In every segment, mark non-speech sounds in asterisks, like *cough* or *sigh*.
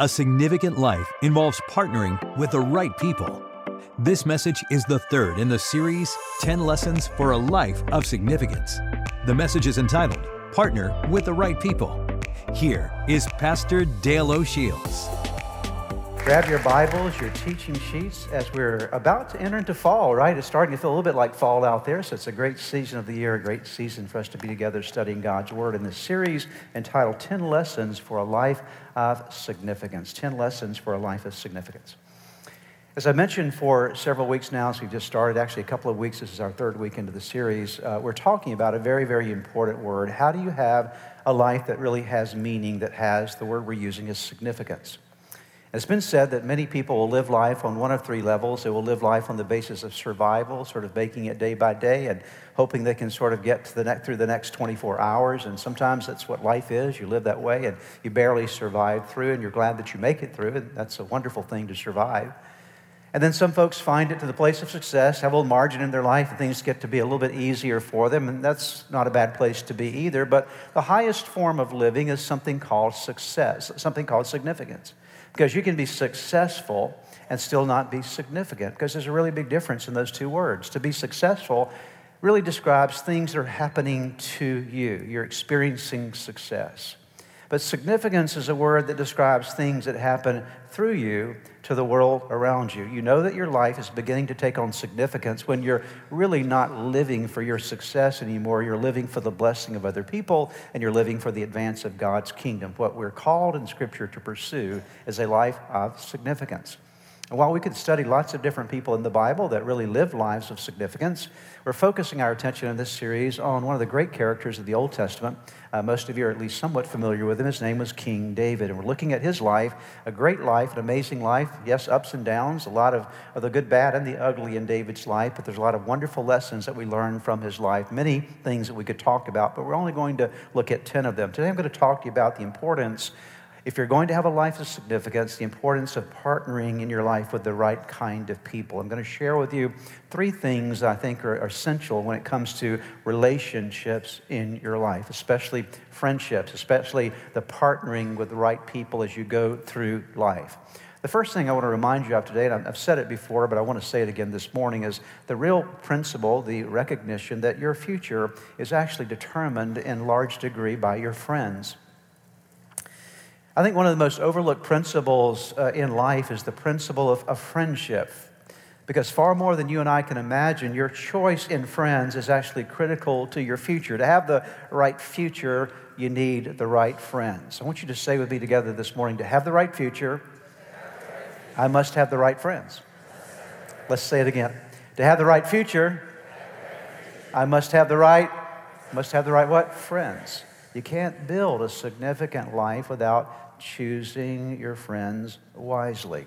A significant life involves partnering with the right people. This message is the third in the series 10 Lessons for a Life of Significance. The message is entitled Partner with the Right People. Here is Pastor Dale O'Shields. Grab your Bibles, your teaching sheets, as we're about to enter into fall, right? It's starting to feel a little bit like fall out there, so it's a great season of the year, a great season for us to be together studying God's Word in this series entitled 10 Lessons for a Life of Significance. 10 Lessons for a Life of Significance. As I mentioned for several weeks now, as we've just started, actually a couple of weeks, this is our third week into the series, uh, we're talking about a very, very important word. How do you have a life that really has meaning, that has, the word we're using is significance? It's been said that many people will live life on one of three levels. They will live life on the basis of survival, sort of making it day by day and hoping they can sort of get the through the next 24 hours. And sometimes that's what life is. You live that way and you barely survive through, and you're glad that you make it through. And that's a wonderful thing to survive. And then some folks find it to the place of success, have a little margin in their life, and things get to be a little bit easier for them. And that's not a bad place to be either. But the highest form of living is something called success, something called significance. Because you can be successful and still not be significant, because there's a really big difference in those two words. To be successful really describes things that are happening to you, you're experiencing success. But significance is a word that describes things that happen through you to the world around you. You know that your life is beginning to take on significance when you're really not living for your success anymore. You're living for the blessing of other people and you're living for the advance of God's kingdom. What we're called in Scripture to pursue is a life of significance. And while we could study lots of different people in the Bible that really lived lives of significance, we're focusing our attention in this series on one of the great characters of the Old Testament. Uh, most of you are at least somewhat familiar with him. His name was King David. And we're looking at his life, a great life, an amazing life. Yes, ups and downs, a lot of, of the good, bad, and the ugly in David's life, but there's a lot of wonderful lessons that we learn from his life. Many things that we could talk about, but we're only going to look at 10 of them. Today I'm going to talk to you about the importance if you're going to have a life of significance, the importance of partnering in your life with the right kind of people. I'm going to share with you three things I think are, essential when it comes to relationships in your life, especially friendships, especially the partnering with the right people as you go through life. The first thing I want to remind you of today, and I've said it before, but I want to say it again this morning, is the real principle, the recognition that your future is actually determined in large degree by your friends. I think one of the most overlooked principles uh, in life is the principle of, of friendship. Because far more than you and I can imagine, your choice in friends is actually critical to your future. To have the right future, you need the right friends. I want you to say with me together this morning to have the right future, I must have the right friends. Let's say it again. To have the right future, I must have the right, must have the right what? Friends. You can't build a significant life without choosing your friends wisely.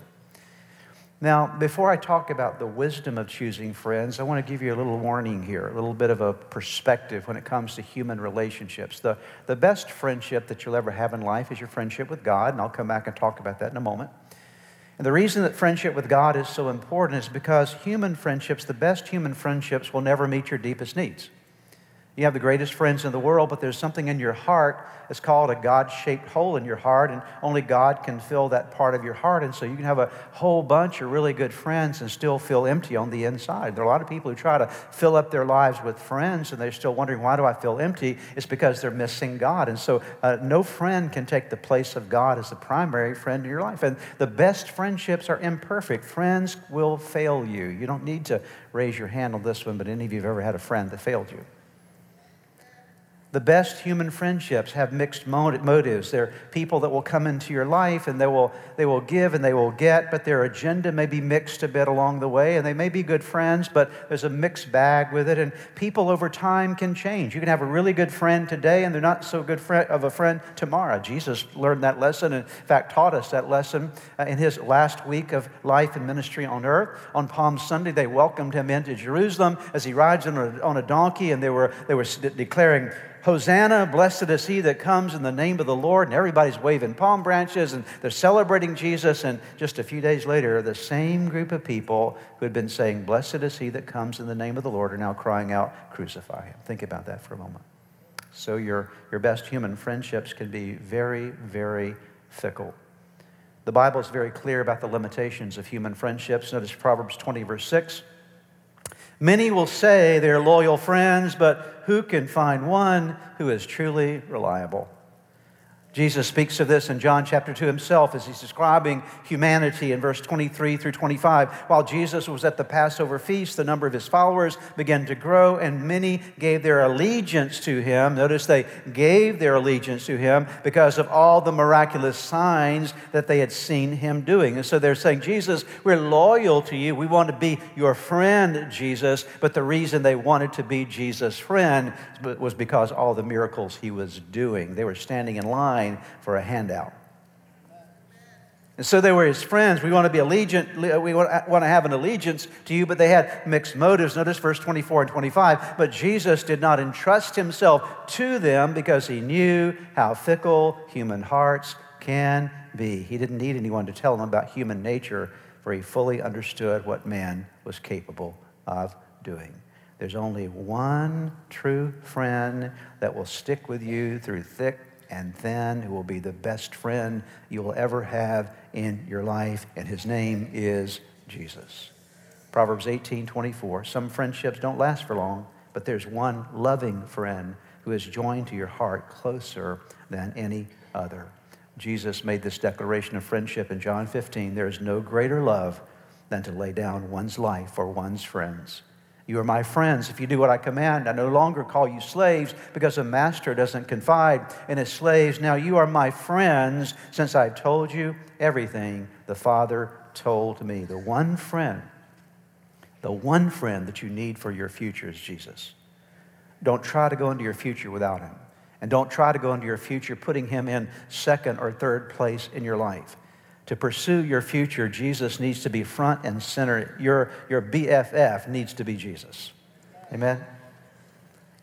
Now, before I talk about the wisdom of choosing friends, I want to give you a little warning here, a little bit of a perspective when it comes to human relationships. The, the best friendship that you'll ever have in life is your friendship with God, and I'll come back and talk about that in a moment. And the reason that friendship with God is so important is because human friendships, the best human friendships, will never meet your deepest needs. You have the greatest friends in the world, but there's something in your heart It's called a God shaped hole in your heart, and only God can fill that part of your heart. And so you can have a whole bunch of really good friends and still feel empty on the inside. There are a lot of people who try to fill up their lives with friends, and they're still wondering, why do I feel empty? It's because they're missing God. And so uh, no friend can take the place of God as the primary friend in your life. And the best friendships are imperfect. Friends will fail you. You don't need to raise your hand on this one, but any of you have ever had a friend that failed you? The best human friendships have mixed motives. They're people that will come into your life and they will, they will give and they will get, but their agenda may be mixed a bit along the way. And they may be good friends, but there's a mixed bag with it. And people over time can change. You can have a really good friend today and they're not so good of a friend tomorrow. Jesus learned that lesson and, in fact, taught us that lesson uh, in his last week of life and ministry on earth. On Palm Sunday, they welcomed him into Jerusalem as he rides on a, on a donkey and they were, they were declaring, Hosanna, blessed is he that comes in the name of the Lord. And everybody's waving palm branches and they're celebrating Jesus. And just a few days later, the same group of people who had been saying, Blessed is he that comes in the name of the Lord, are now crying out, Crucify him. Think about that for a moment. So, your, your best human friendships can be very, very fickle. The Bible is very clear about the limitations of human friendships. Notice Proverbs 20, verse 6. Many will say they're loyal friends, but who can find one who is truly reliable? Jesus speaks of this in John chapter 2 himself as he's describing humanity in verse 23 through 25. While Jesus was at the Passover feast, the number of his followers began to grow, and many gave their allegiance to him. Notice they gave their allegiance to him because of all the miraculous signs that they had seen him doing. And so they're saying, Jesus, we're loyal to you. We want to be your friend, Jesus. But the reason they wanted to be Jesus' friend was because all the miracles he was doing. They were standing in line line for a handout. And so they were his friends. We want to be allegiant, we want to have an allegiance to you, but they had mixed motives. Notice verse 24 and 25. But Jesus did not entrust himself to them because he knew how fickle human hearts can be. He didn't need anyone to tell him about human nature, for he fully understood what man was capable of doing. There's only one true friend that will stick with you through thick and then who will be the best friend you will ever have in your life, and his name is Jesus. Proverbs 18 24. Some friendships don't last for long, but there's one loving friend who is joined to your heart closer than any other. Jesus made this declaration of friendship in John 15. There is no greater love than to lay down one's life for one's friends. You are my friends if you do what I command. I no longer call you slaves because a master doesn't confide in his slaves. Now you are my friends since I've told you everything the Father told me. The one friend, the one friend that you need for your future is Jesus. Don't try to go into your future without him. And don't try to go into your future putting him in second or third place in your life. To pursue your future, Jesus needs to be front and center. Your, your BFF needs to be Jesus. Amen?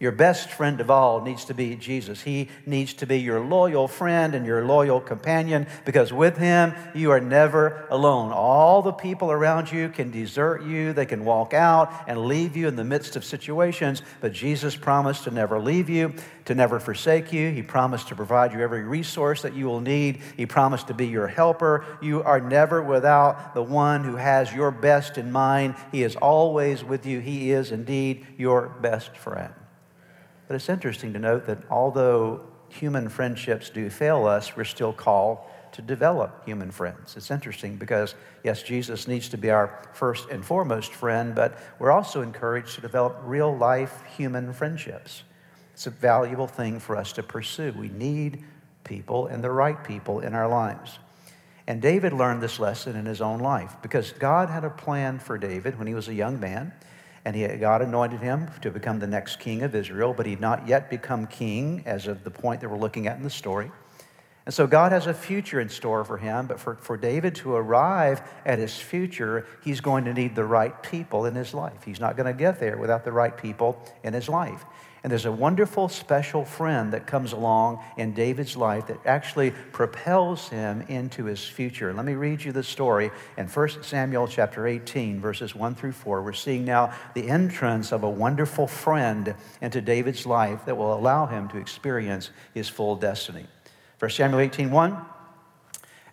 Your best friend of all needs to be Jesus. He needs to be your loyal friend and your loyal companion because with him, you are never alone. All the people around you can desert you, they can walk out and leave you in the midst of situations, but Jesus promised to never leave you, to never forsake you. He promised to provide you every resource that you will need. He promised to be your helper. You are never without the one who has your best in mind. He is always with you. He is indeed your best friend. But it's interesting to note that although human friendships do fail us, we're still called to develop human friends. It's interesting because, yes, Jesus needs to be our first and foremost friend, but we're also encouraged to develop real life human friendships. It's a valuable thing for us to pursue. We need people and the right people in our lives. And David learned this lesson in his own life because God had a plan for David when he was a young man. And he, God anointed him to become the next king of Israel, but he'd not yet become king as of the point that we're looking at in the story. And so God has a future in store for him, but for, for David to arrive at his future, he's going to need the right people in his life. He's not going to get there without the right people in his life. And there's a wonderful special friend that comes along in David's life that actually propels him into his future. Let me read you the story in 1 Samuel chapter 18, verses 1 through 4. We're seeing now the entrance of a wonderful friend into David's life that will allow him to experience his full destiny. 1 Samuel 18, 1.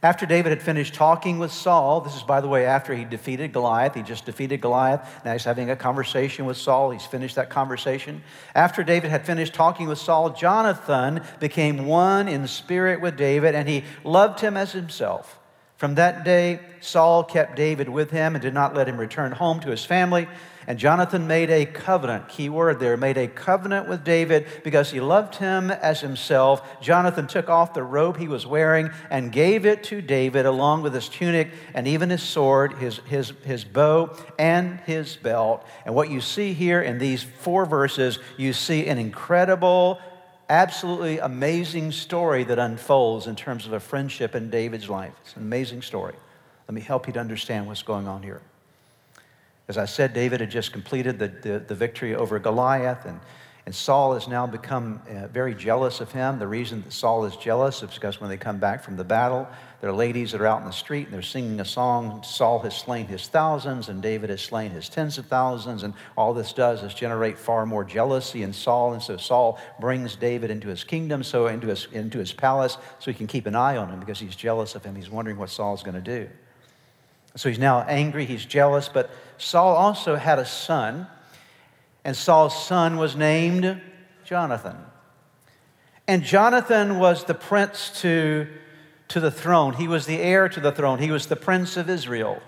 After David had finished talking with Saul, this is, by the way, after he defeated Goliath. He just defeated Goliath. Now he's having a conversation with Saul. He's finished that conversation. After David had finished talking with Saul, Jonathan became one in spirit with David, and he loved him as himself. From that day, Saul kept David with him and did not let him return home to his family. And Jonathan made a covenant, key word there, made a covenant with David because he loved him as himself. Jonathan took off the robe he was wearing and gave it to David along with his tunic and even his sword, his, his, his bow, and his belt. And what you see here in these four verses, you see an incredible, absolutely amazing story that unfolds in terms of a friendship in David's life. It's an amazing story. Let me help you to understand what's going on here. As I said, David had just completed the, the, the victory over Goliath, and, And Saul has now become uh, very jealous of him. The reason that Saul is jealous is because when they come back from the battle, there are ladies that are out in the street and they're singing a song Saul has slain his thousands and David has slain his tens of thousands. And all this does is generate far more jealousy in Saul. And so Saul brings David into his kingdom, so into his, into his palace, so he can keep an eye on him because he's jealous of him. He's wondering what Saul's going to do. So he's now angry, he's jealous. But Saul also had a son and Saul's son was named Jonathan. And Jonathan was the prince to, to the throne. He was the heir to the throne. He was the prince of Israel.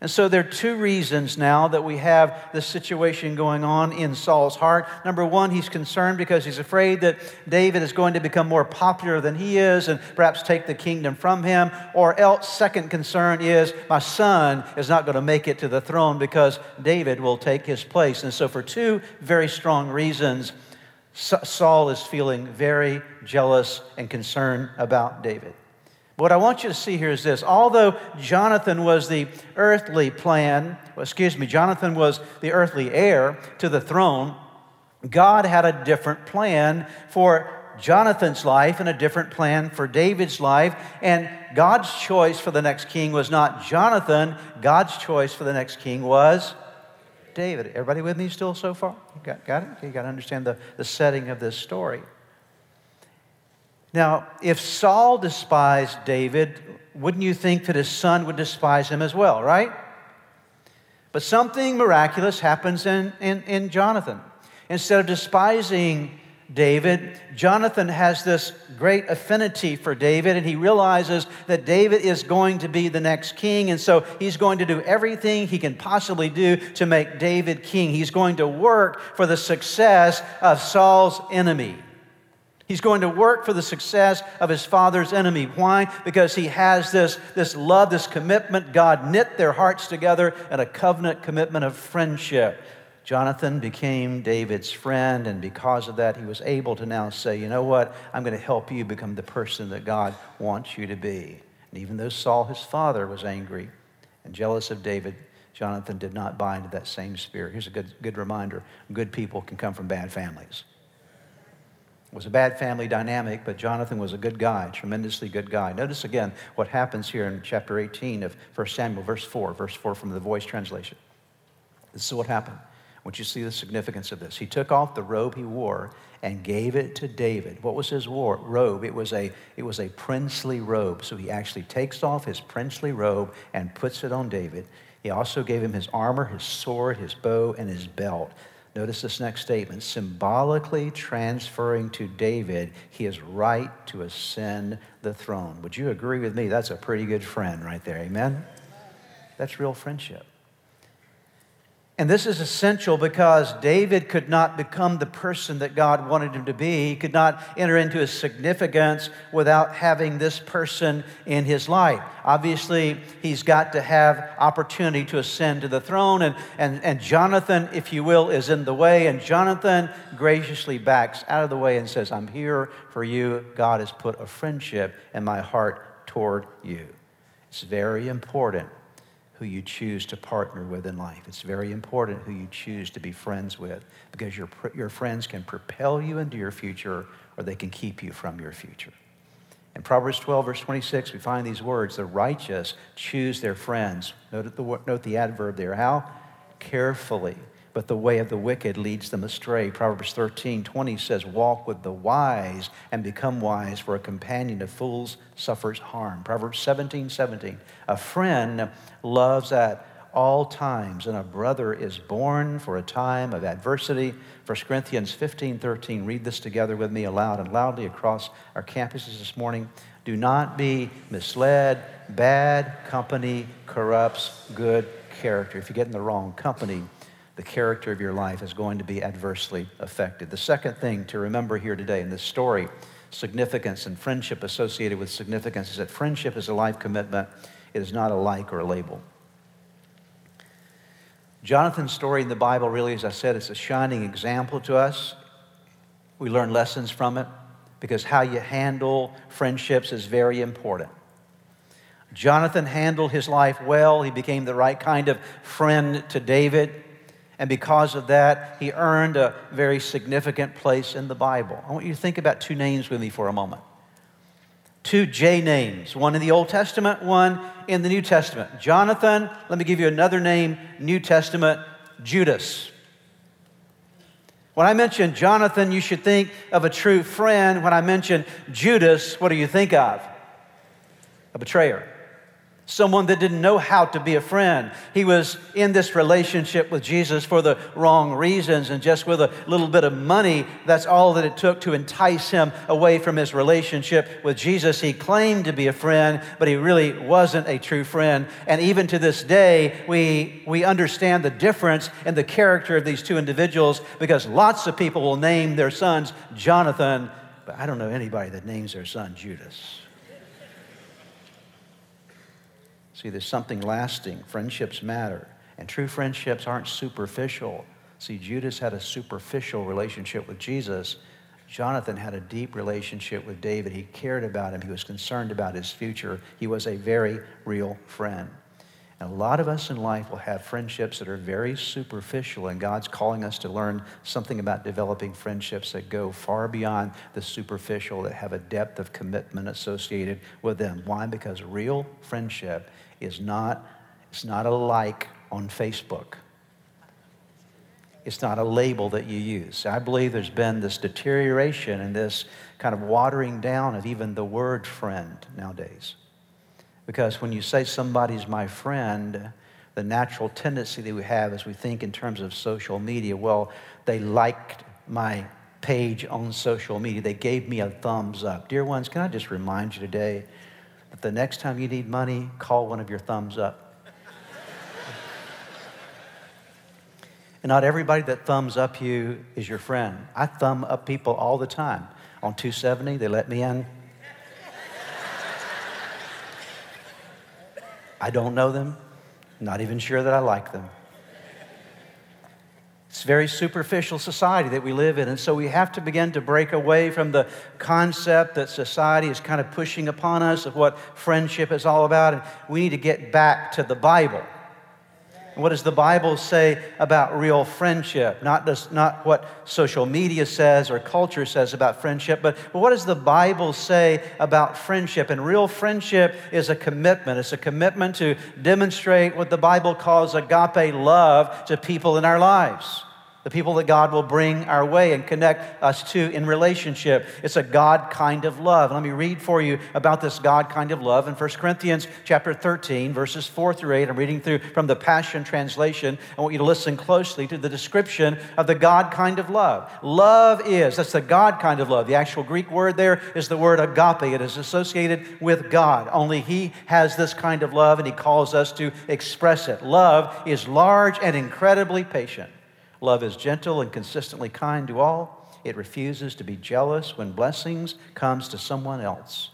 And so there are two reasons now that we have this situation going on in Saul's heart. Number one, he's concerned because he's afraid that David is going to become more popular than he is and perhaps take the kingdom from him. Or else, second concern is my son is not going to make it to the throne because David will take his place. And so, for two very strong reasons, Saul is feeling very jealous and concerned about David. What I want you to see here is this. Although Jonathan was the earthly plan, excuse me, Jonathan was the earthly heir to the throne, God had a different plan for Jonathan's life and a different plan for David's life. And God's choice for the next king was not Jonathan, God's choice for the next king was David. Everybody with me still so far? You got, got it? You got to understand the, the setting of this story. Now, if Saul despised David, wouldn't you think that his son would despise him as well, right? But something miraculous happens in, in, in Jonathan. Instead of despising David, Jonathan has this great affinity for David, and he realizes that David is going to be the next king, and so he's going to do everything he can possibly do to make David king. He's going to work for the success of Saul's enemy. He's going to work for the success of his father's enemy. Why? Because he has this, this love, this commitment. God knit their hearts together in a covenant commitment of friendship. Jonathan became David's friend, and because of that, he was able to now say, You know what? I'm going to help you become the person that God wants you to be. And even though Saul, his father, was angry and jealous of David, Jonathan did not buy into that same spirit. Here's a good, good reminder good people can come from bad families. Was a bad family dynamic, but Jonathan was a good guy, tremendously good guy. Notice again what happens here in chapter 18 of 1 Samuel, verse 4, verse 4 from the voice translation. This is what happened. Once you see the significance of this, he took off the robe he wore and gave it to David. What was his war, robe? It was, a, it was a princely robe. So he actually takes off his princely robe and puts it on David. He also gave him his armor, his sword, his bow, and his belt. Notice this next statement symbolically transferring to David his right to ascend the throne. Would you agree with me? That's a pretty good friend right there. Amen? That's real friendship. And this is essential because David could not become the person that God wanted him to be. He could not enter into his significance without having this person in his life. Obviously, he's got to have opportunity to ascend to the throne. And, and, and Jonathan, if you will, is in the way. And Jonathan graciously backs out of the way and says, I'm here for you. God has put a friendship in my heart toward you. It's very important who you choose to partner with in life. It's very important who you choose to be friends with because your, your friends can propel you into your future or they can keep you from your future. In Proverbs 12, verse 26, we find these words The righteous choose their friends. Note the, note the adverb there. How? Carefully but the way of the wicked leads them astray. Proverbs 13, 20 says, Walk with the wise and become wise, for a companion of fools suffers harm. Proverbs 17, 17, a friend loves at all times, and a brother is born for a time of adversity. 1 Corinthians 15, 13, read this together with me aloud and loudly across our campuses this morning. Do not be misled. Bad company corrupts good character. If you get in the wrong company, the character of your life is going to be adversely affected. The second thing to remember here today in this story, significance and friendship associated with significance, is that friendship is a life commitment, it is not a like or a label. Jonathan's story in the Bible, really, as I said, is a shining example to us. We learn lessons from it because how you handle friendships is very important. Jonathan handled his life well. He became the right kind of friend to David. And because of that, he earned a very significant place in the Bible. I want you to think about two names with me for a moment. Two J names, one in the Old Testament, one in the New Testament. Jonathan, let me give you another name, New Testament, Judas. When I mention Jonathan, you should think of a true friend. When I mention Judas, what do you think of? A betrayer someone that didn't know how to be a friend. He was in this relationship with Jesus for the wrong reasons, and just with a little bit of money, that's all that it took to entice him away from his relationship with Jesus. He claimed to be a friend, but he really wasn't a true friend. And even to this day, we, we understand the difference in the character of these two individuals because lots of people will name their sons Jonathan, but I don't know anybody that names their son Judas. See, there's something lasting. Friendships matter. And true friendships aren't superficial. See, Judas had a superficial relationship with Jesus. Jonathan had a deep relationship with David. He cared about him, he was concerned about his future. He was a very real friend. And a lot of us in life will have friendships that are very superficial, and God's calling us to learn something about developing friendships that go far beyond the superficial, that have a depth of commitment associated with them. Why? Because real friendship is not, it's not a like on Facebook. It's not a label that you use. I believe there's been this deterioration and this kind of watering down of even the word friend nowadays. Because when you say somebody's my friend, the natural tendency that we have is we think in terms of social media. Well, they liked my page on social media, they gave me a thumbs up. Dear ones, can I just remind you today that the next time you need money, call one of your thumbs up. *laughs* and not everybody that thumbs up you is your friend. I thumb up people all the time. On 270, they let me in. I don't know them, not even sure that I like them. It's very superficial society that we live in. And so we have to begin to break away from the concept that society is kind of pushing upon us of what friendship is all about. And we need to get back to the Bible. What does the Bible say about real friendship? Not, just, not what social media says or culture says about friendship, but, but what does the Bible say about friendship? And real friendship is a commitment. It's a commitment to demonstrate what the Bible calls agape love to people in our lives the people that God will bring our way and connect us to in relationship. It's a God kind of love. Let me read for you about this God kind of love in 1 Corinthians chapter 13, verses 4 through 8. I'm reading through from the Passion Translation. I want you to listen closely to the description of the God kind of love. Love is, that's the God kind of love. The actual Greek word there is the word agape. It is associated with God. Only He has this kind of love and He calls us to express it. Love is large and incredibly patient. Love is gentle and consistently kind to all. It refuses to be jealous when blessings comes to someone else.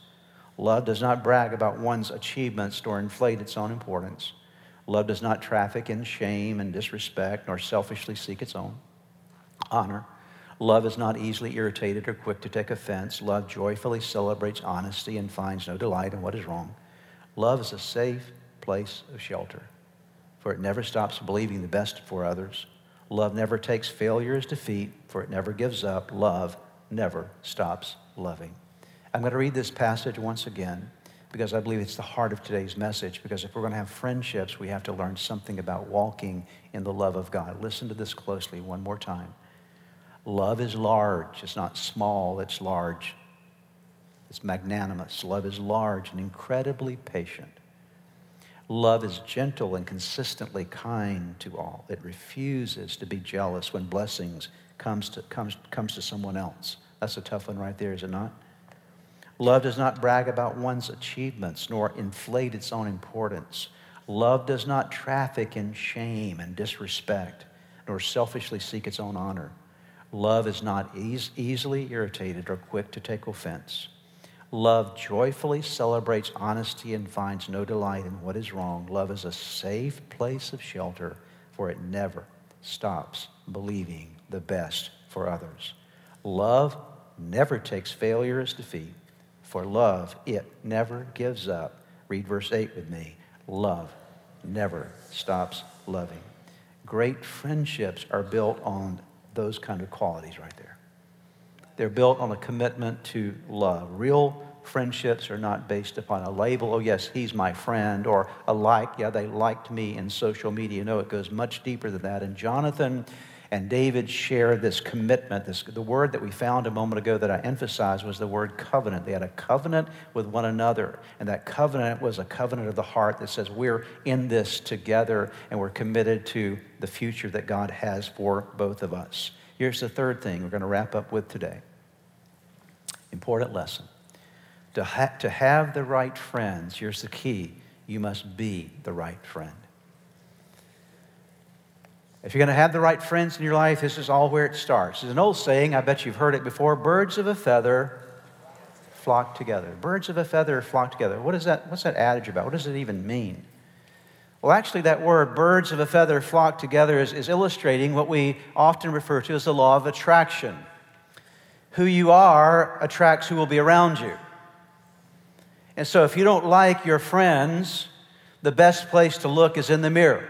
Love does not brag about one's achievements nor inflate its own importance. Love does not traffic in shame and disrespect nor selfishly seek its own honor. Love is not easily irritated or quick to take offense. Love joyfully celebrates honesty and finds no delight in what is wrong. Love is a safe place of shelter, for it never stops believing the best for others Love never takes failure as defeat, for it never gives up. Love never stops loving. I'm going to read this passage once again because I believe it's the heart of today's message. Because if we're going to have friendships, we have to learn something about walking in the love of God. Listen to this closely one more time. Love is large, it's not small, it's large. It's magnanimous. Love is large and incredibly patient. Love is gentle and consistently kind to all. It refuses to be jealous when blessings comes to, comes, comes to someone else. That's a tough one right there, is it not? Love does not brag about one's achievements nor inflate its own importance. Love does not traffic in shame and disrespect nor selfishly seek its own honor. Love is not eas- easily irritated or quick to take offense. Love joyfully celebrates honesty and finds no delight in what is wrong. Love is a safe place of shelter, for it never stops believing the best for others. Love never takes failure as defeat, for love, it never gives up. Read verse 8 with me. Love never stops loving. great friendships are built on those kind of qualities right there. They're built on a commitment to love. Real friendships are not based upon a label. Oh, yes, he's my friend, or a like. Yeah, they liked me in social media. No, it goes much deeper than that. And Jonathan and David share this commitment. This, the word that we found a moment ago that I emphasized was the word covenant. They had a covenant with one another, and that covenant was a covenant of the heart that says we're in this together and we're committed to the future that God has for both of us. Here's the third thing we're going to wrap up with today. Important lesson. To, ha- to have the right friends, here's the key you must be the right friend. If you're going to have the right friends in your life, this is all where it starts. There's an old saying, I bet you've heard it before birds of a feather flock together. Birds of a feather flock together. What is that, what's that adage about? What does it even mean? Well, actually, that word, birds of a feather flock together, is, is illustrating what we often refer to as the law of attraction. Who you are attracts who will be around you. And so, if you don't like your friends, the best place to look is in the mirror.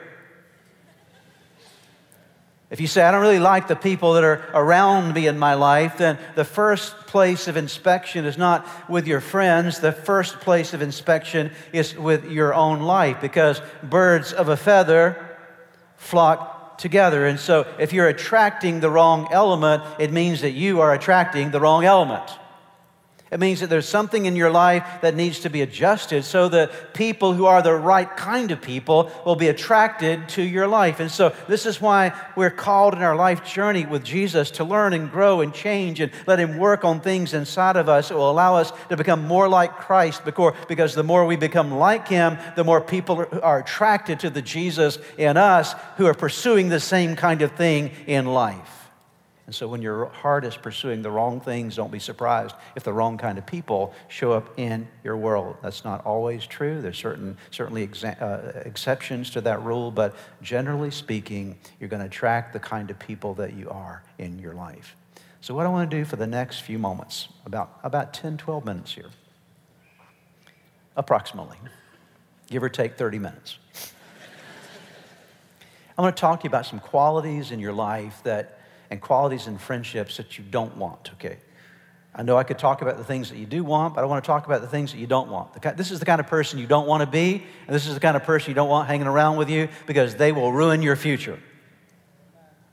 If you say, I don't really like the people that are around me in my life, then the first place of inspection is not with your friends. The first place of inspection is with your own life because birds of a feather flock together. And so if you're attracting the wrong element, it means that you are attracting the wrong element. It means that there's something in your life that needs to be adjusted so that people who are the right kind of people will be attracted to your life. And so, this is why we're called in our life journey with Jesus to learn and grow and change and let Him work on things inside of us that will allow us to become more like Christ. Because the more we become like Him, the more people are attracted to the Jesus in us who are pursuing the same kind of thing in life. And so when your heart is pursuing the wrong things, don't be surprised if the wrong kind of people show up in your world. That's not always true. There's certain, certainly exa- uh, exceptions to that rule, but generally speaking, you're going to attract the kind of people that you are in your life. So what I want to do for the next few moments, about, about 10, 12 minutes here, approximately, give or take 30 minutes. *laughs* I want to talk to you about some qualities in your life that and qualities and friendships that you don't want, okay? I know I could talk about the things that you do want, but I want to talk about the things that you don't want. This is the kind of person you don't want to be, and this is the kind of person you don't want hanging around with you because they will ruin your future.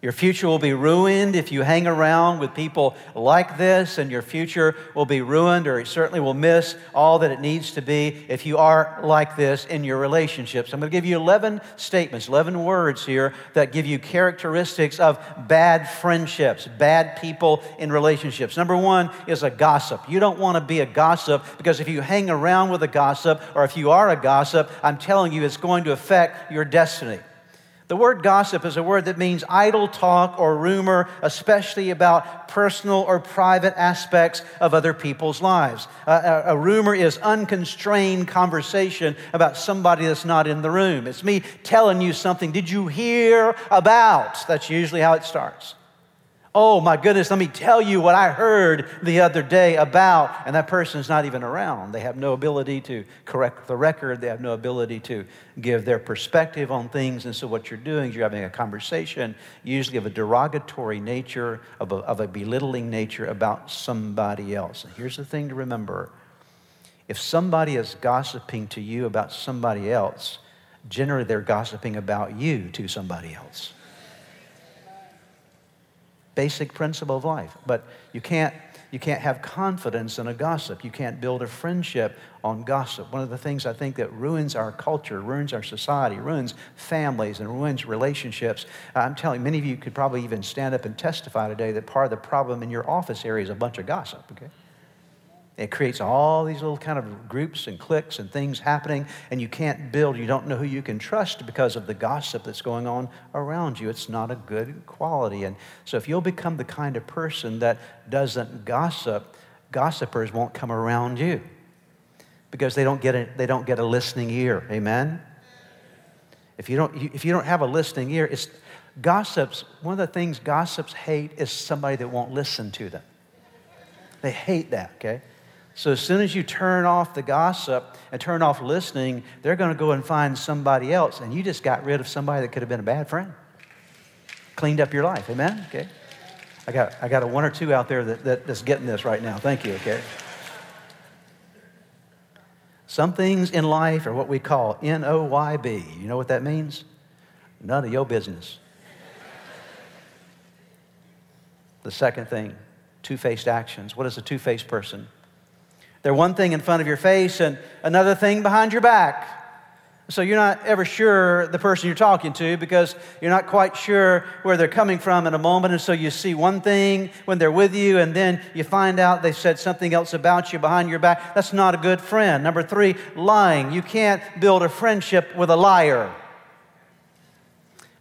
Your future will be ruined if you hang around with people like this, and your future will be ruined, or it certainly will miss all that it needs to be if you are like this in your relationships. I'm going to give you 11 statements, 11 words here that give you characteristics of bad friendships, bad people in relationships. Number one is a gossip. You don't want to be a gossip because if you hang around with a gossip, or if you are a gossip, I'm telling you, it's going to affect your destiny. The word gossip is a word that means idle talk or rumor, especially about personal or private aspects of other people's lives. a, a, rumor is unconstrained conversation about somebody that's not in the room. It's me telling you something. Did you hear about? That's usually how it starts. Oh my goodness, let me tell you what I heard the other day about, and that person's not even around. They have no ability to correct the record, they have no ability to give their perspective on things. And so, what you're doing is you're having a conversation, usually of a derogatory nature, of a, of a belittling nature about somebody else. And here's the thing to remember if somebody is gossiping to you about somebody else, generally they're gossiping about you to somebody else basic principle of life. But you can't, you can't have confidence in a gossip. You can't build a friendship on gossip. One of the things I think that ruins our culture, ruins our society, ruins families, and ruins relationships. I'm telling you, many of you could probably even stand up and testify today that part of the problem in your office area is a bunch of gossip, okay? It creates all these little kind of groups and cliques and things happening, and you can't build, you don't know who you can trust because of the gossip that's going on around you. It's not a good quality. And so, if you'll become the kind of person that doesn't gossip, gossipers won't come around you because they don't get a, they don't get a listening ear. Amen? If you don't, if you don't have a listening ear, it's gossips. One of the things gossips hate is somebody that won't listen to them. They hate that, okay? So as soon as you turn off the gossip and turn off listening, they're going to go and find somebody else, and you just got rid of somebody that could have been a bad friend. cleaned up your life. Amen? Okay. I got, I got a one or two out there that, that, that's getting this right now. Thank you, okay? Some things in life are what we call N O Y B. You know what that means? None of your business. The second thing, two faced actions. What is a two faced person? They're one thing in front of your face and another thing behind your back. So you're not ever sure the person you're talking to because you're not quite sure where they're coming from in a moment. And so you see one thing when they're with you, and then you find out they said something else about you behind your back. That's not a good friend. Number three, lying. You can't build a friendship with a liar.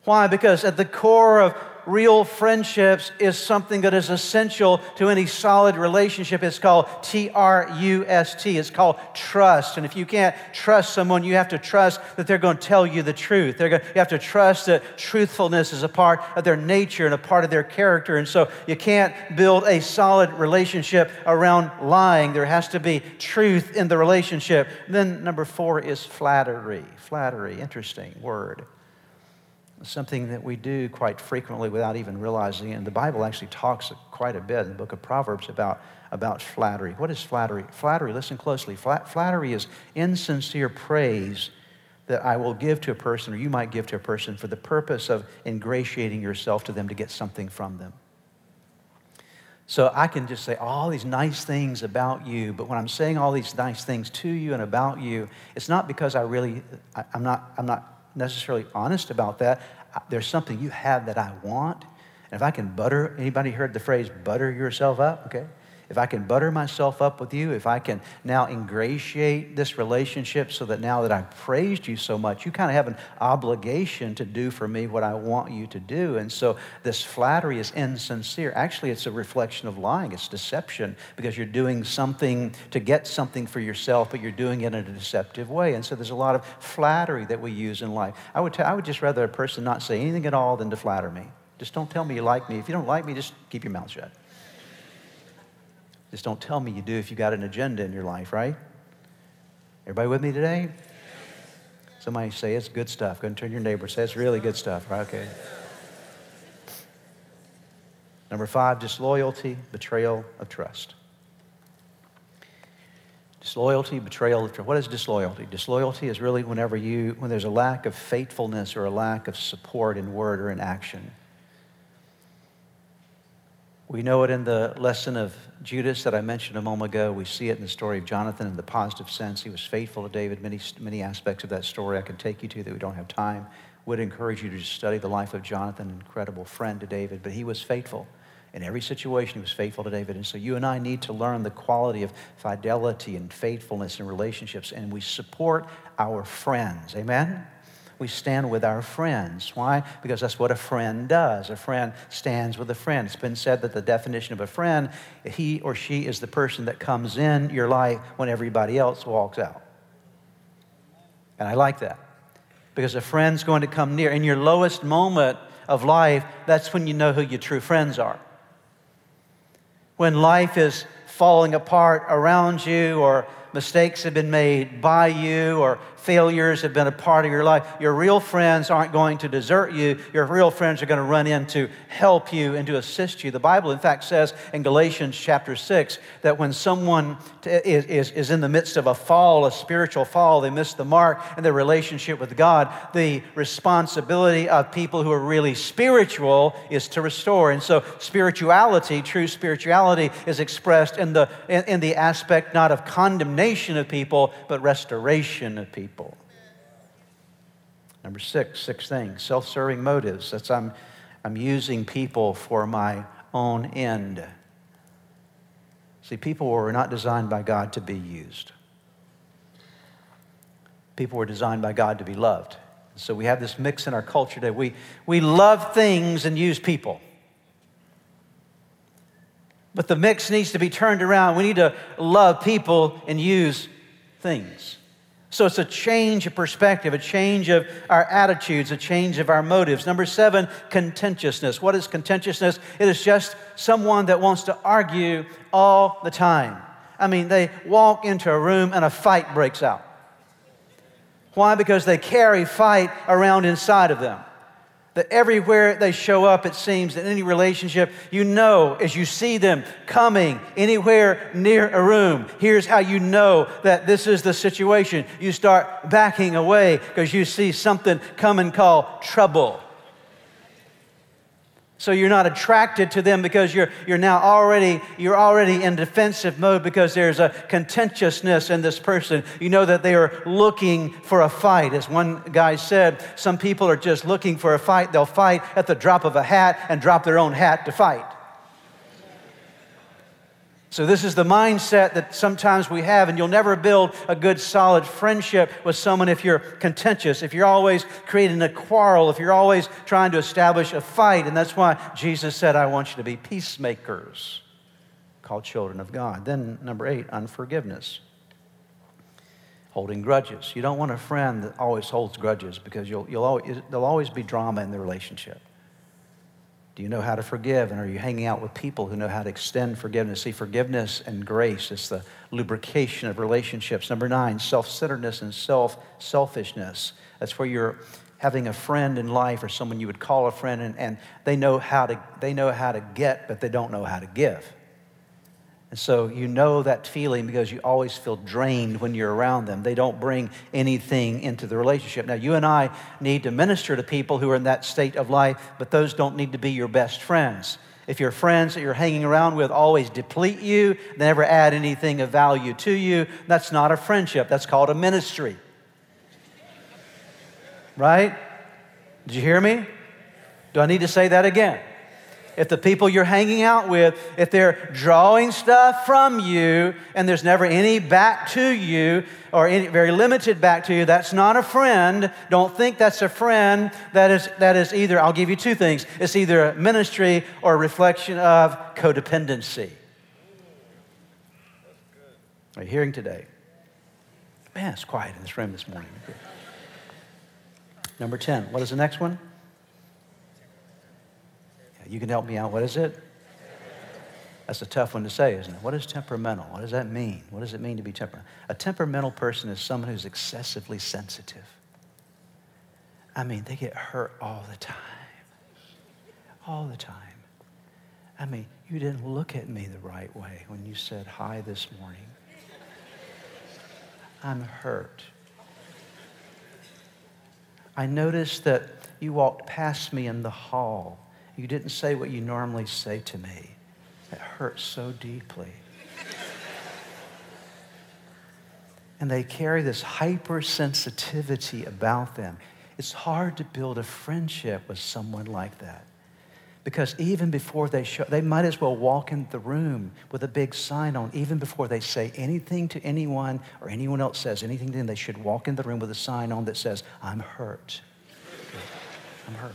Why? Because at the core of real friendships is something that is essential to any solid relationship. It's called T R U S T. It's called trust. And if you can't trust someone, you have to trust that they're going to tell you the truth. They're going, you have to trust that truthfulness is a part of their nature and a part of their character. And so you can't build a solid relationship around lying. There has to be truth in the relationship. Then number four is flattery. Flattery, interesting word something that we do quite frequently without even realizing it. And the Bible actually talks quite a bit in the book of Proverbs about, about flattery. What is flattery? Flattery, listen closely. flattery is insincere praise that I will give to a person, or you might give to a person, for the purpose of ingratiating yourself to them to get something from them. So I can just say all these nice things about you, but when I'm saying all these nice things to you and about you, it's not because I really, I, I'm not, I'm not necessarily honest about that. There's something you have that I want. And if I can butter, anybody heard the phrase butter yourself up? Okay if I can butter myself up with you, if I can now ingratiate this relationship so that now that I've praised you so much, you kind of have an obligation to do for me what I want you to do. And so this flattery is insincere. Actually, it's a reflection of lying, it's deception because you're doing something to get something for yourself, but you're doing it in a deceptive way. And so there's a lot of flattery that we use in life. I would, t- I would just rather a person not say anything at all than to flatter me. Just don't tell me you like me. If you don't like me, just keep your mouth shut. Just don't tell me you do if you got an agenda in your life, right? Everybody with me today? Somebody say it's good stuff. Go and turn your neighbor. Say it's really good stuff. Right? Okay. Number five, disloyalty, betrayal of trust. Disloyalty, betrayal of trust. What is disloyalty? Disloyalty is really whenever you, when there's a lack of faithfulness or a lack of support in word or in action. We know it in the lesson of Judas that I mentioned a moment ago. We see it in the story of Jonathan in the positive sense. He was faithful to David. Many, many aspects of that story I can take you to that we don't have time. Would encourage you to study the life of Jonathan, an incredible friend to David, but he was faithful. In every situation, he was faithful to David. And so you and I need to learn the quality of fidelity and faithfulness in relationships, and we support our friends. Amen? We stand with our friends. Why? Because that's what a friend does. A friend stands with a friend. It's been said that the definition of a friend, he or she is the person that comes in your life when everybody else walks out. And I like that. Because a friend's going to come near. In your lowest moment of life, that's when you know who your true friends are. When life is falling apart around you or mistakes have been made by you or failures have been a part of your life, your real friends aren't going to desert you. Your real friends are going to run in to help you and to assist you. The Bible, in fact, says in Galatians chapter 6 that when someone is, is, is in the midst of a fall, a spiritual fall, they miss the mark in their relationship with God, the responsibility of people who are really spiritual is to restore. And so, spirituality, true spirituality, is expressed in the, in, in the aspect not of condemnation of people, but restoration of people. Number six, six things self serving motives. That's I'm, I'm using people for my own end. See, people were not designed by God to be used, people were designed by God to be loved. So we have this mix in our culture that we, we love things and use people. But the mix needs to be turned around. We need to love people and use things. So it's a change of perspective, a change of our attitudes, a change of our motives. Number seven, contentiousness. What is contentiousness? It is just someone that wants to argue all the time. I mean, they walk into a room and a fight breaks out. Why? Because they carry fight around inside of them. That everywhere they show up, it seems, in any relationship, you know as you see them coming anywhere near a room, here's how you know that this is the situation. You start backing away because you see something coming called trouble. So you're not attracted to them because you're, you're now already, you're already in defensive mode because there's a contentiousness in this person. You know that they are looking for a fight. As one guy said, some people are just looking for a fight. They'll fight at the drop of a hat and drop their own hat to fight. So, this is the mindset that sometimes we have, and you'll never build a good, solid friendship with someone if you're contentious, if you're always creating a quarrel, if you're always trying to establish a fight. And that's why Jesus said, I want you to be peacemakers, called children of God. Then, number eight, unforgiveness. Holding grudges. You don't want a friend that always holds grudges because you'll, you'll always, there'll always be drama in the relationship. Do you know how to forgive? And are you hanging out with people who know how to extend forgiveness? See, forgiveness and grace is the lubrication of relationships. Number nine, self centeredness and self selfishness. That's where you're having a friend in life or someone you would call a friend and, and they know how to they know how to get, but they don't know how to give. And so you know that feeling because you always feel drained when you're around them. They don't bring anything into the relationship. Now, you and I need to minister to people who are in that state of life, but those don't need to be your best friends. If your friends that you're hanging around with always deplete you, they never add anything of value to you, that's not a friendship. That's called a ministry. Right? Did you hear me? Do I need to say that again? If the people you're hanging out with, if they're drawing stuff from you and there's never any back to you or any very limited back to you, that's not a friend. Don't think that's a friend. That is, that is either, I'll give you two things it's either a ministry or a reflection of codependency. Are you hearing today? Man, it's quiet in this room this morning. Number 10. What is the next one? You can help me out. What is it? That's a tough one to say, isn't it? What is temperamental? What does that mean? What does it mean to be temperamental? A temperamental person is someone who's excessively sensitive. I mean, they get hurt all the time. All the time. I mean, you didn't look at me the right way when you said hi this morning. I'm hurt. I noticed that you walked past me in the hall you didn't say what you normally say to me. It hurts so deeply. and they carry this hypersensitivity about them. It's hard to build a friendship with someone like that. Because even before they show, they might as well walk in the room with a big sign on. Even before they say anything to anyone or anyone else says anything to them, they should walk in the room with a sign on that says, I'm hurt. I'm hurt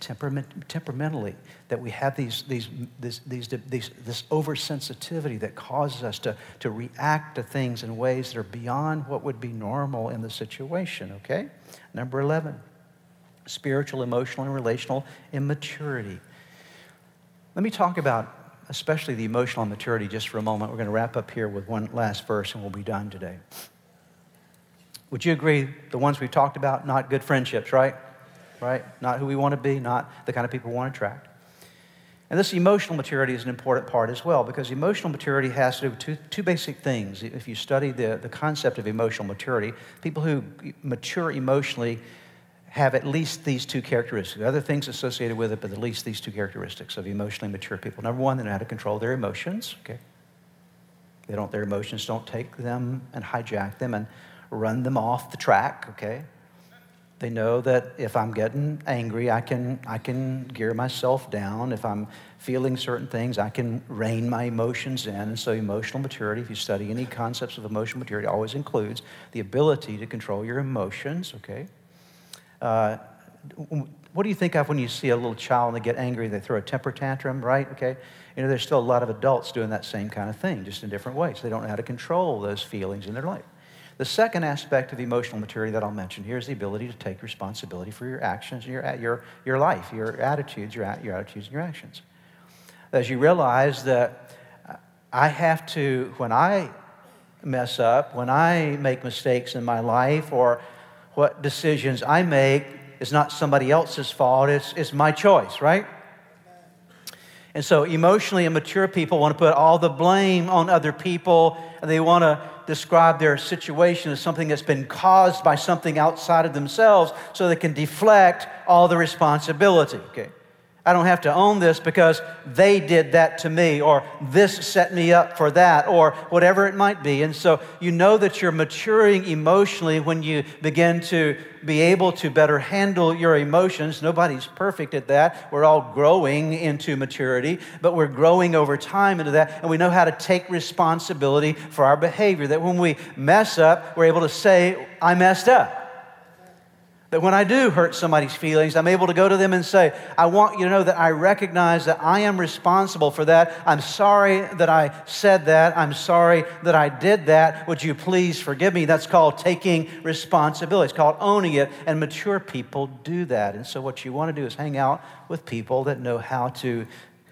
temperament, temperamentally, that we have these, these, these, these, these, this oversensitivity that causes us to, to react to things in ways that are beyond what would be normal in the situation, okay? Number 11, spiritual, emotional, and relational immaturity. Let me talk about especially the emotional immaturity just for a moment. We're going to wrap up here with one last verse and we'll be done today. Would you agree the ones we've talked about, not good friendships, right? Right? Not who we want to be, not the kind of people we want to attract. And this emotional maturity is an important part as well because emotional maturity has to do with two, two basic things. If you study the, the concept of emotional maturity, people who mature emotionally have at least these two characteristics. Other things associated with it, but at least these two characteristics of emotionally mature people. Number one, they know how to control their emotions. Okay, they don't. Their emotions don't take them and hijack them and run them off the track. Okay, they know that if I'm getting angry, I can, I can gear myself down. If I'm feeling certain things, I can rein my emotions in. And so, emotional maturity, if you study any concepts of emotional maturity, always includes the ability to control your emotions, okay? Uh, what do you think of when you see a little child and they get angry, they throw a temper tantrum, right? Okay? You know, there's still a lot of adults doing that same kind of thing, just in different ways. They don't know how to control those feelings in their life. The second aspect of emotional maturity that I'll mention here is the ability to take responsibility for your actions, your, your, your life, your attitudes, your, your attitudes and your actions. As you realize that uh, I have to, when I mess up, when I make mistakes in my life, or what decisions I make, is not somebody else's fault, it's, it's my choice, right? And so, emotionally immature people want to put all the blame on other people, and they want to describe their situation as something that's been caused by something outside of themselves so they can deflect all the responsibility. Okay. I don't have to own this because they did that to me, or this set me up for that, or whatever it might be. And so you know that you're maturing emotionally when you begin to be able to better handle your emotions. Nobody's perfect at that. We're all growing into maturity, but we're growing over time into that, and we know how to take responsibility for our behavior. That when we mess up, we're able to say, I messed up. That when I do hurt somebody's feelings, I'm able to go to them and say, I want you to know that I recognize that I am responsible for that. I'm sorry that I said that. I'm sorry that I did that. Would you please forgive me? That's called taking responsibility. It's called owning it. And mature people do that. And so, what you want to do is hang out with people that know how to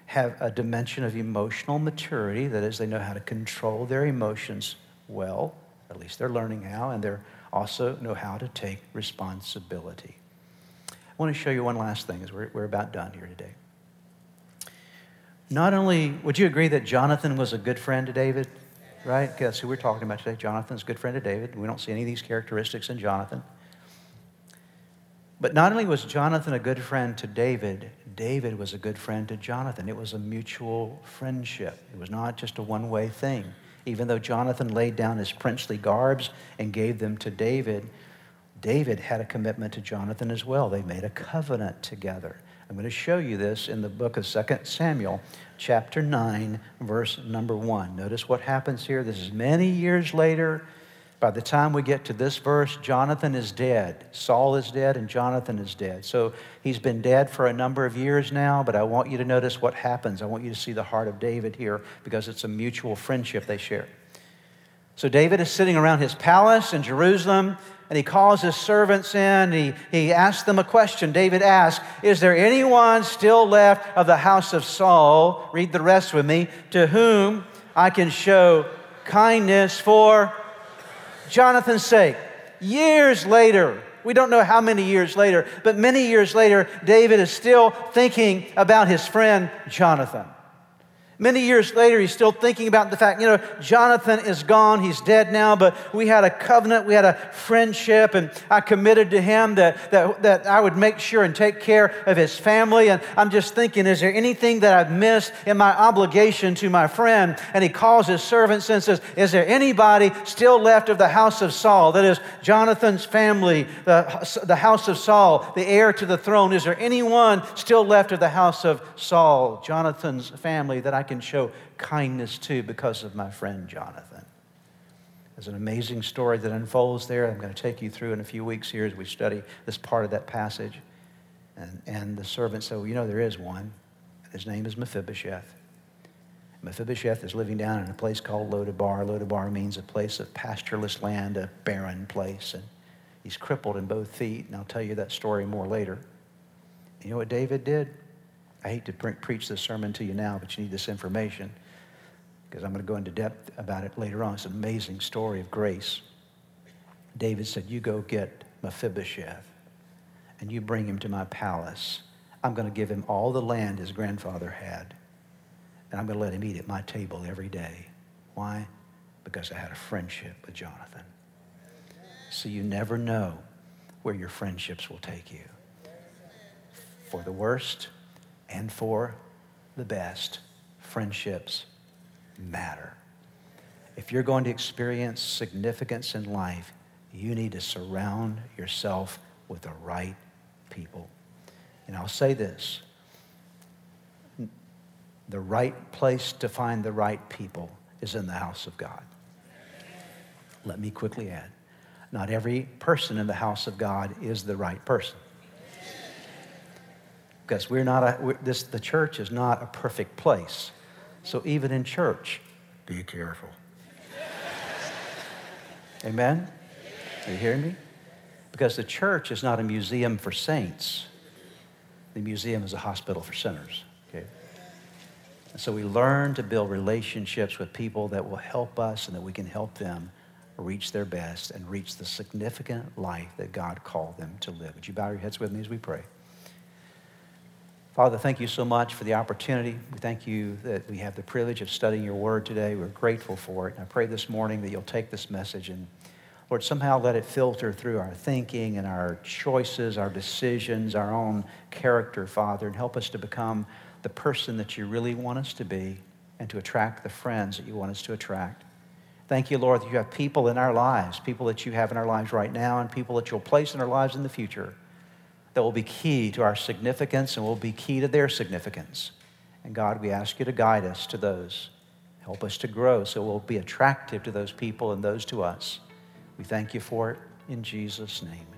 have a dimension of emotional maturity. That is, they know how to control their emotions well. At least they're learning how, and they're also know how to take responsibility. I want to show you one last thing as we're, we're about done here today. Not only, would you agree that Jonathan was a good friend to David? Right? That's who we're talking about today. Jonathan's a good friend to David. We don't see any of these characteristics in Jonathan. But not only was Jonathan a good friend to David, David was a good friend to Jonathan. It was a mutual friendship, it was not just a one way thing. Even though Jonathan laid down his princely garbs and gave them to David, David had a commitment to Jonathan as well. They made a covenant together. I'm going to show you this in the book of 2 Samuel, chapter 9, verse number 1. Notice what happens here. This is many years later. By the time we get to this verse, Jonathan is dead. Saul is dead and Jonathan is dead. So he's been dead for a number of years now, but I want you to notice what happens. I want you to see the heart of David here because it's a mutual friendship they share. So David is sitting around his palace in Jerusalem and he calls his servants in. He, he asks them a question. David asks, Is there anyone still left of the house of Saul? Read the rest with me. To whom I can show kindness for Jonathan's sake. Years later, we don't know how many years later, but many years later, David is still thinking about his friend Jonathan. Many years later, he's still thinking about the fact, you know, Jonathan is gone. He's dead now, but we had a covenant, we had a friendship, and I committed to him that, that, that I would make sure and take care of his family. And I'm just thinking, is there anything that I've missed in my obligation to my friend? And he calls his servants and says, Is there anybody still left of the house of Saul? That is Jonathan's family, the, the house of Saul, the heir to the throne. Is there anyone still left of the house of Saul, Jonathan's family, that I can show kindness to because of my friend Jonathan. There's an amazing story that unfolds there. I'm going to take you through in a few weeks here as we study this part of that passage. And, and the servant said, Well, you know, there is one. His name is Mephibosheth. Mephibosheth is living down in a place called Lodabar. Lodabar means a place of pastureless land, a barren place. And he's crippled in both feet. And I'll tell you that story more later. You know what David did? I hate to pre- preach this sermon to you now, but you need this information because I'm going to go into depth about it later on. It's an amazing story of grace. David said, You go get Mephibosheth and you bring him to my palace. I'm going to give him all the land his grandfather had, and I'm going to let him eat at my table every day. Why? Because I had a friendship with Jonathan. So you never know where your friendships will take you. For the worst, and for the best, friendships matter. If you're going to experience significance in life, you need to surround yourself with the right people. And I'll say this the right place to find the right people is in the house of God. Let me quickly add not every person in the house of God is the right person because we're not a, we're, this, the church is not a perfect place. So even in church, be careful. Amen? Are you hearing me? Because the church is not a museum for saints. The museum is a hospital for sinners. Okay? And so we learn to build relationships with people that will help us and that we can help them reach their best, and reach the significant life that God called them to live. Would you bow your heads with me as we pray? Father, thank you so much for the opportunity. We thank you that we have the privilege of studying your word today. We're grateful for it. And I pray this morning that you'll take this message and, Lord, somehow let it filter through our thinking and our choices, our decisions, our own character, Father, and help us to become the person that you really want us to be and to attract the friends that you want us to attract. Thank you, Lord, that you have people in our lives, people that you have in our lives right now, and people that you'll place in our lives in the future that will be key to our significance and will be key to their significance. And God, we ask you to guide us to those. Help us to grow so we'll be attractive to those people and those to us. We thank you for it in Jesus' name.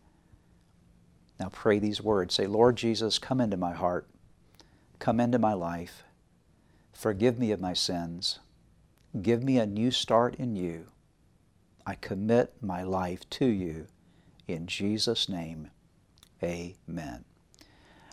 Now pray these words. Say, Lord Jesus, come into my heart. Come into my life. Forgive me of my sins. Give me a new start in you. I commit my life to you. In Jesus' name, amen.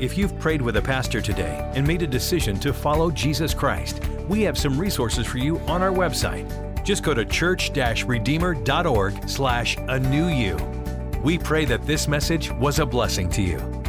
If you've prayed with a pastor today and made a decision to follow Jesus Christ, we have some resources for you on our website. Just go to church-redeemer.org slash a new you. We pray that this message was a blessing to you.